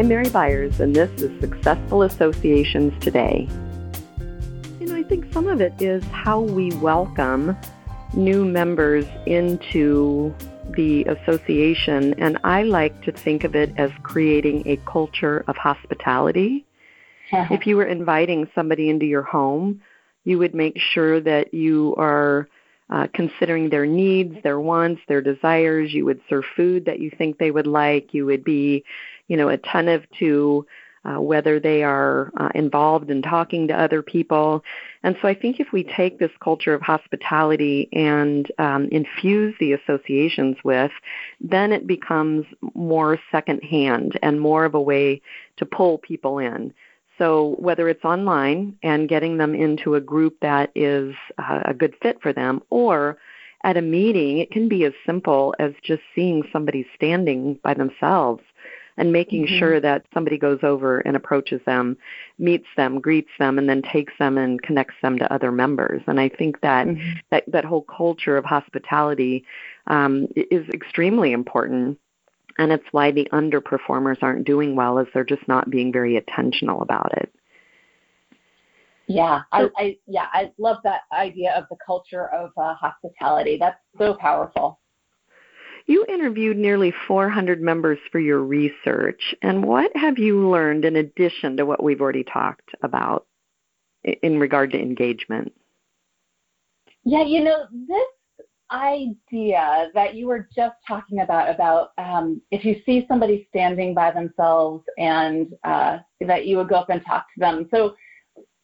I'm Mary Byers, and this is Successful Associations Today. You know, I think some of it is how we welcome new members into the association, and I like to think of it as creating a culture of hospitality. if you were inviting somebody into your home, you would make sure that you are uh, considering their needs, their wants, their desires. You would serve food that you think they would like. You would be, you know, attentive to uh, whether they are uh, involved in talking to other people. And so I think if we take this culture of hospitality and um, infuse the associations with, then it becomes more secondhand and more of a way to pull people in. So whether it's online and getting them into a group that is uh, a good fit for them, or at a meeting, it can be as simple as just seeing somebody standing by themselves and making mm-hmm. sure that somebody goes over and approaches them, meets them, greets them, and then takes them and connects them to other members. And I think that mm-hmm. that, that whole culture of hospitality um, is extremely important and it's why the underperformers aren't doing well is they're just not being very attentional about it yeah I, I yeah i love that idea of the culture of uh, hospitality that's so powerful you interviewed nearly 400 members for your research and what have you learned in addition to what we've already talked about in regard to engagement yeah you know this idea that you were just talking about about um, if you see somebody standing by themselves and uh, that you would go up and talk to them. So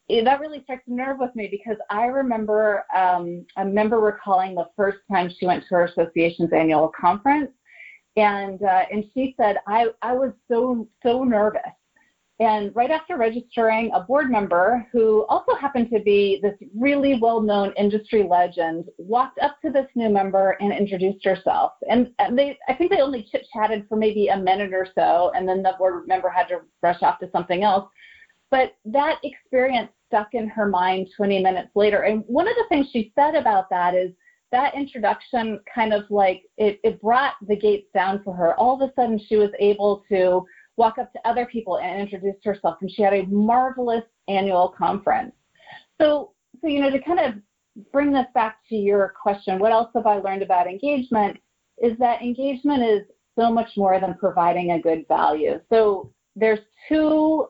that really strikes a nerve with me because I remember um, a member recalling the first time she went to her association's annual conference, and uh, and she said I I was so so nervous and right after registering, a board member who also happened to be this really well known industry legend walked up to this new member and introduced herself. And, And they, I think they only chit chatted for maybe a minute or so, and then the board member had to rush off to something else. But that experience stuck in her mind 20 minutes later. And one of the things she said about that is that introduction kind of like it, it brought the gates down for her. All of a sudden, she was able to walk up to other people and introduce herself. And she had a marvelous annual conference. So, so you know, to kind of bring this back to your question, what else have I learned about engagement? Is that engagement is so much more than providing a good value. So there's two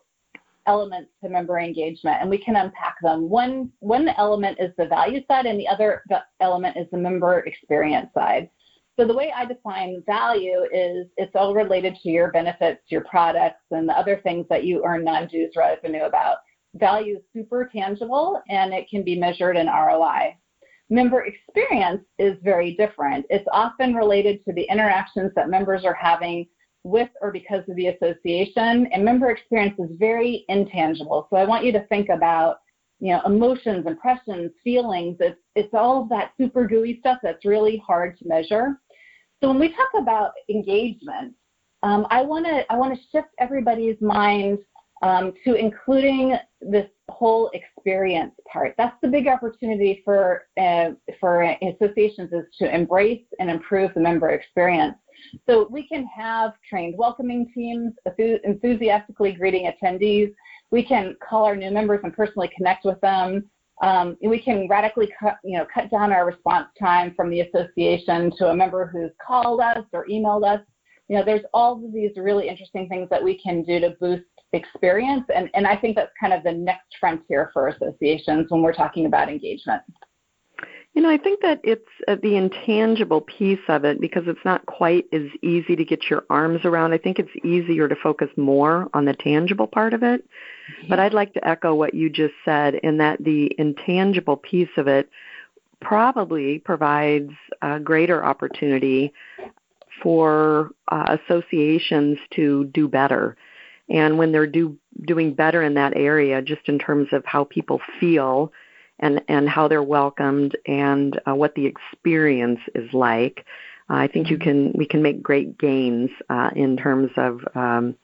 elements to member engagement, and we can unpack them. One one element is the value side, and the other element is the member experience side. So the way I define value is it's all related to your benefits, your products, and the other things that you earn non-dues revenue about. Value is super tangible and it can be measured in ROI. Member experience is very different. It's often related to the interactions that members are having with or because of the association, and member experience is very intangible. So I want you to think about you know, emotions, impressions, feelings. It's it's all of that super gooey stuff that's really hard to measure. So when we talk about engagement, um, I want to I want to shift everybody's mind um, to including this whole experience part. That's the big opportunity for uh, for associations is to embrace and improve the member experience. So we can have trained welcoming teams enthusiastically greeting attendees. We can call our new members and personally connect with them. Um, we can radically cut, you know, cut down our response time from the association to a member who's called us or emailed us. You know, there's all of these really interesting things that we can do to boost experience, and, and I think that's kind of the next frontier for associations when we're talking about engagement. You know, I think that it's uh, the intangible piece of it because it's not quite as easy to get your arms around. I think it's easier to focus more on the tangible part of it. Mm-hmm. But I'd like to echo what you just said in that the intangible piece of it probably provides a greater opportunity for uh, associations to do better. And when they're do, doing better in that area, just in terms of how people feel and and how they're welcomed and uh, what the experience is like. Uh, I think you mm-hmm. can we can make great gains uh, in terms of um,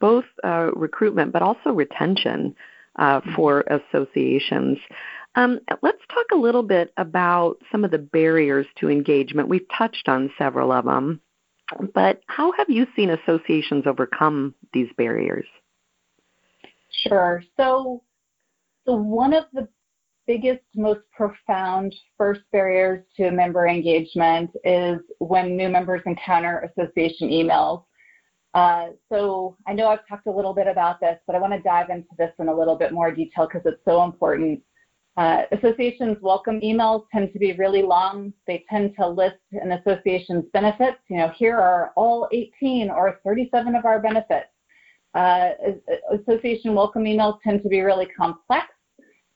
both uh, recruitment but also retention uh, mm-hmm. for associations. Um, let's talk a little bit about some of the barriers to engagement. We've touched on several of them. But how have you seen associations overcome these barriers? Sure. So, so one of the biggest, most profound first barriers to member engagement is when new members encounter association emails. Uh, so I know I've talked a little bit about this, but I want to dive into this in a little bit more detail because it's so important. Uh, associations welcome emails tend to be really long. They tend to list an association's benefits. You know, here are all 18 or 37 of our benefits. Uh, association welcome emails tend to be really complex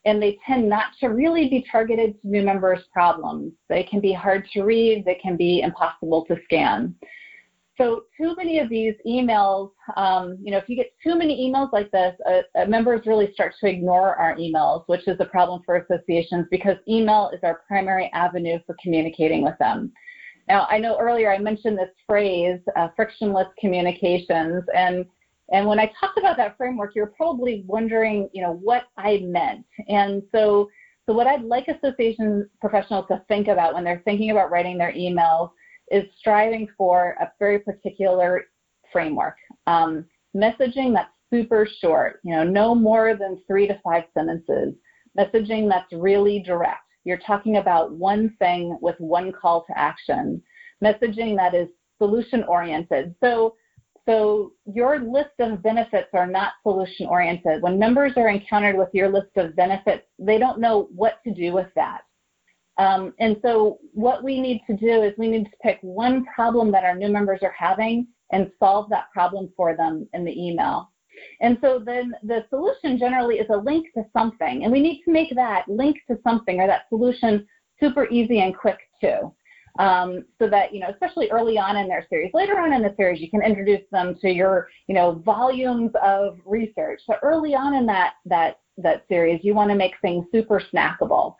and they tend not to really be targeted to new members' problems. They can be hard to read, they can be impossible to scan. So too many of these emails, um, you know, if you get too many emails like this, uh, uh, members really start to ignore our emails, which is a problem for associations because email is our primary avenue for communicating with them. Now, I know earlier I mentioned this phrase, uh, frictionless communications, and and when I talked about that framework, you're probably wondering, you know, what I meant. And so, so what I'd like association professionals to think about when they're thinking about writing their emails is striving for a very particular framework. Um, messaging that's super short, you know, no more than three to five sentences. Messaging that's really direct. You're talking about one thing with one call to action. Messaging that is solution oriented. So so your list of benefits are not solution oriented. When members are encountered with your list of benefits, they don't know what to do with that. Um, and so what we need to do is we need to pick one problem that our new members are having and solve that problem for them in the email. And so then the solution generally is a link to something. And we need to make that link to something or that solution super easy and quick too um, so that you know especially early on in their series later on in the series you can introduce them to your you know volumes of research so early on in that that that series you want to make things super snackable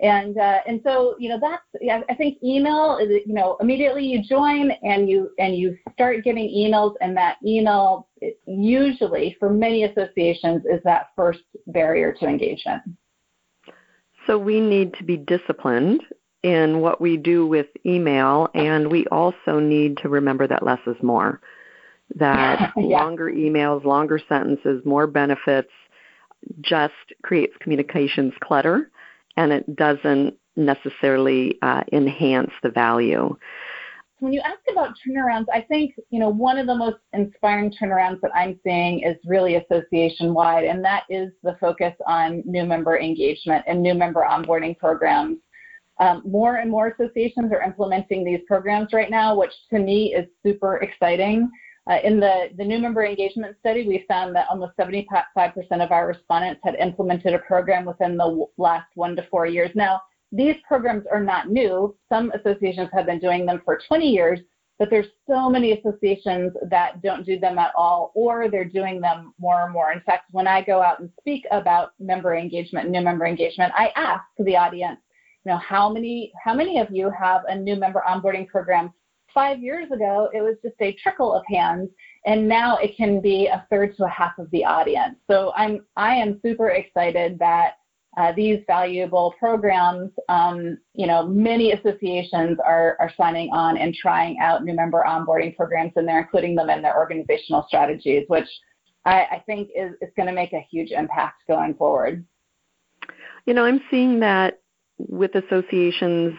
and uh, and so you know that's yeah, I think email is you know immediately you join and you and you start getting emails and that email usually for many associations is that first barrier to engagement. So we need to be disciplined in what we do with email, and we also need to remember that less is more. That yeah. longer emails, longer sentences, more benefits just creates communications clutter, and it doesn't necessarily uh, enhance the value. When you ask about turnarounds, I think you know one of the most inspiring turnarounds that I'm seeing is really association wide, and that is the focus on new member engagement and new member onboarding programs. Um, more and more associations are implementing these programs right now, which to me is super exciting. Uh, in the, the new member engagement study, we found that almost 75% of our respondents had implemented a program within the last one to four years. Now, these programs are not new. Some associations have been doing them for 20 years, but there's so many associations that don't do them at all, or they're doing them more and more. In fact, when I go out and speak about member engagement new member engagement, I ask the audience, know, how many how many of you have a new member onboarding program? Five years ago, it was just a trickle of hands, and now it can be a third to a half of the audience. So I'm I am super excited that uh, these valuable programs, um, you know, many associations are, are signing on and trying out new member onboarding programs, and they're including them in their organizational strategies, which I, I think is, is going to make a huge impact going forward. You know, I'm seeing that with associations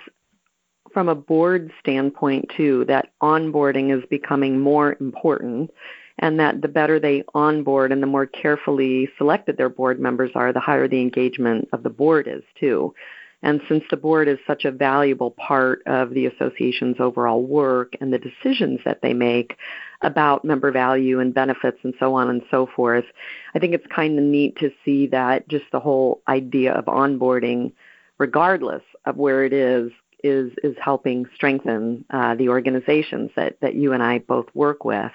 from a board standpoint too that onboarding is becoming more important and that the better they onboard and the more carefully selected their board members are the higher the engagement of the board is too. And since the board is such a valuable part of the association's overall work and the decisions that they make about member value and benefits and so on and so forth, I think it's kind of neat to see that just the whole idea of onboarding regardless of where it is, is is helping strengthen uh, the organizations that that you and I both work with.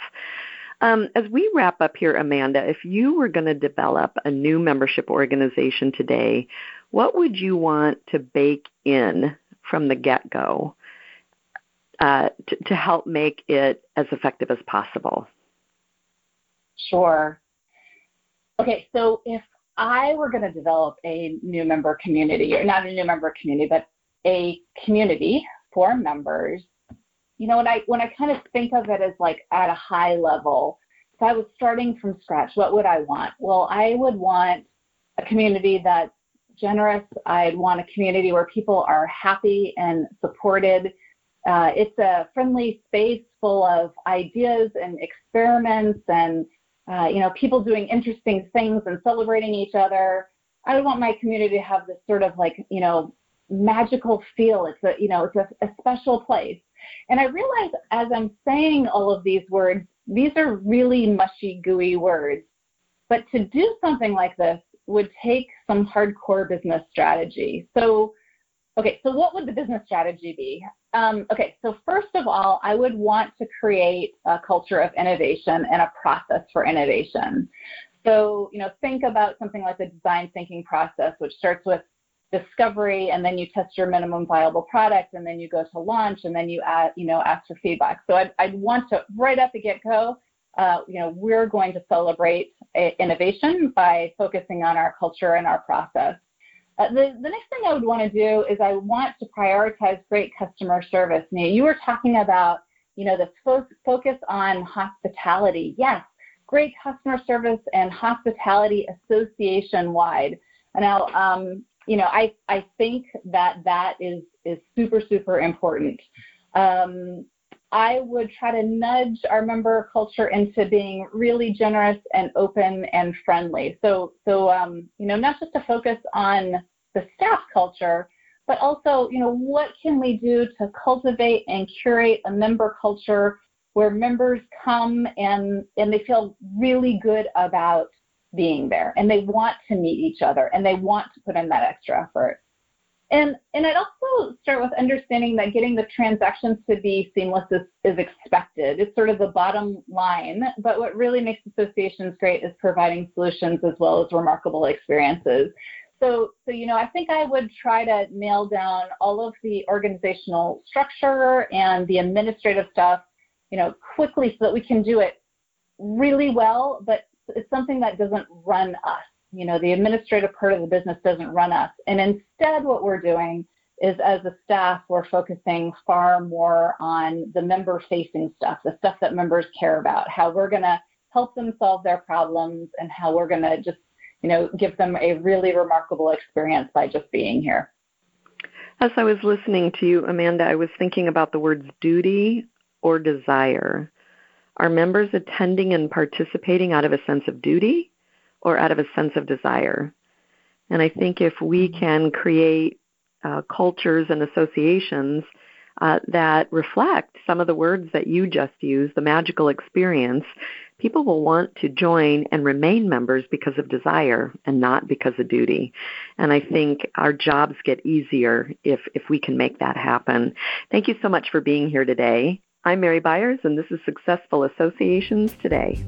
Um, as we wrap up here, Amanda, if you were going to develop a new membership organization today, what would you want to bake in from the get go uh, to, to help make it as effective as possible? Sure. Okay, so if I were going to develop a new member community, or not a new member community, but a community for members, you know, when I when I kind of think of it as like at a high level, if I was starting from scratch, what would I want? Well, I would want a community that's generous. I'd want a community where people are happy and supported. Uh, it's a friendly space full of ideas and experiments and uh, you know people doing interesting things and celebrating each other. I want my community to have this sort of like you know magical feel. It's a you know it's a, a special place. And I realize as I'm saying all of these words, these are really mushy, gooey words. But to do something like this would take some hardcore business strategy. So, okay, so what would the business strategy be? Um, okay, so first of all, I would want to create a culture of innovation and a process for innovation. So, you know, think about something like the design thinking process, which starts with discovery and then you test your minimum viable product and then you go to launch and then you add, you know, ask for feedback. So I'd, I'd want to right at the get-go, uh, you know, we're going to celebrate innovation by focusing on our culture and our process. Uh, the, the next thing I would want to do is I want to prioritize great customer service. Now, you were talking about, you know, this fo- focus on hospitality. Yes, great customer service and hospitality association wide. Now, um, you know, I, I think that that is, is super, super important. Um, I would try to nudge our member culture into being really generous and open and friendly. So, so um, you know, not just to focus on the staff culture, but also, you know, what can we do to cultivate and curate a member culture where members come and and they feel really good about being there and they want to meet each other and they want to put in that extra effort. And, and I'd also start with understanding that getting the transactions to be seamless is, is expected. It's sort of the bottom line, but what really makes associations great is providing solutions as well as remarkable experiences. So, so you know, I think I would try to nail down all of the organizational structure and the administrative stuff, you know, quickly so that we can do it really well, but it's something that doesn't run us. You know, the administrative part of the business doesn't run us. And instead, what we're doing is as a staff, we're focusing far more on the member facing stuff, the stuff that members care about, how we're going to help them solve their problems, and how we're going to just, you know, give them a really remarkable experience by just being here. As I was listening to you, Amanda, I was thinking about the words duty or desire. Are members attending and participating out of a sense of duty or out of a sense of desire? And I think if we mm-hmm. can create uh, cultures and associations uh, that reflect some of the words that you just used, the magical experience, people will want to join and remain members because of desire and not because of duty. And I think our jobs get easier if, if we can make that happen. Thank you so much for being here today. I'm Mary Byers, and this is Successful Associations Today.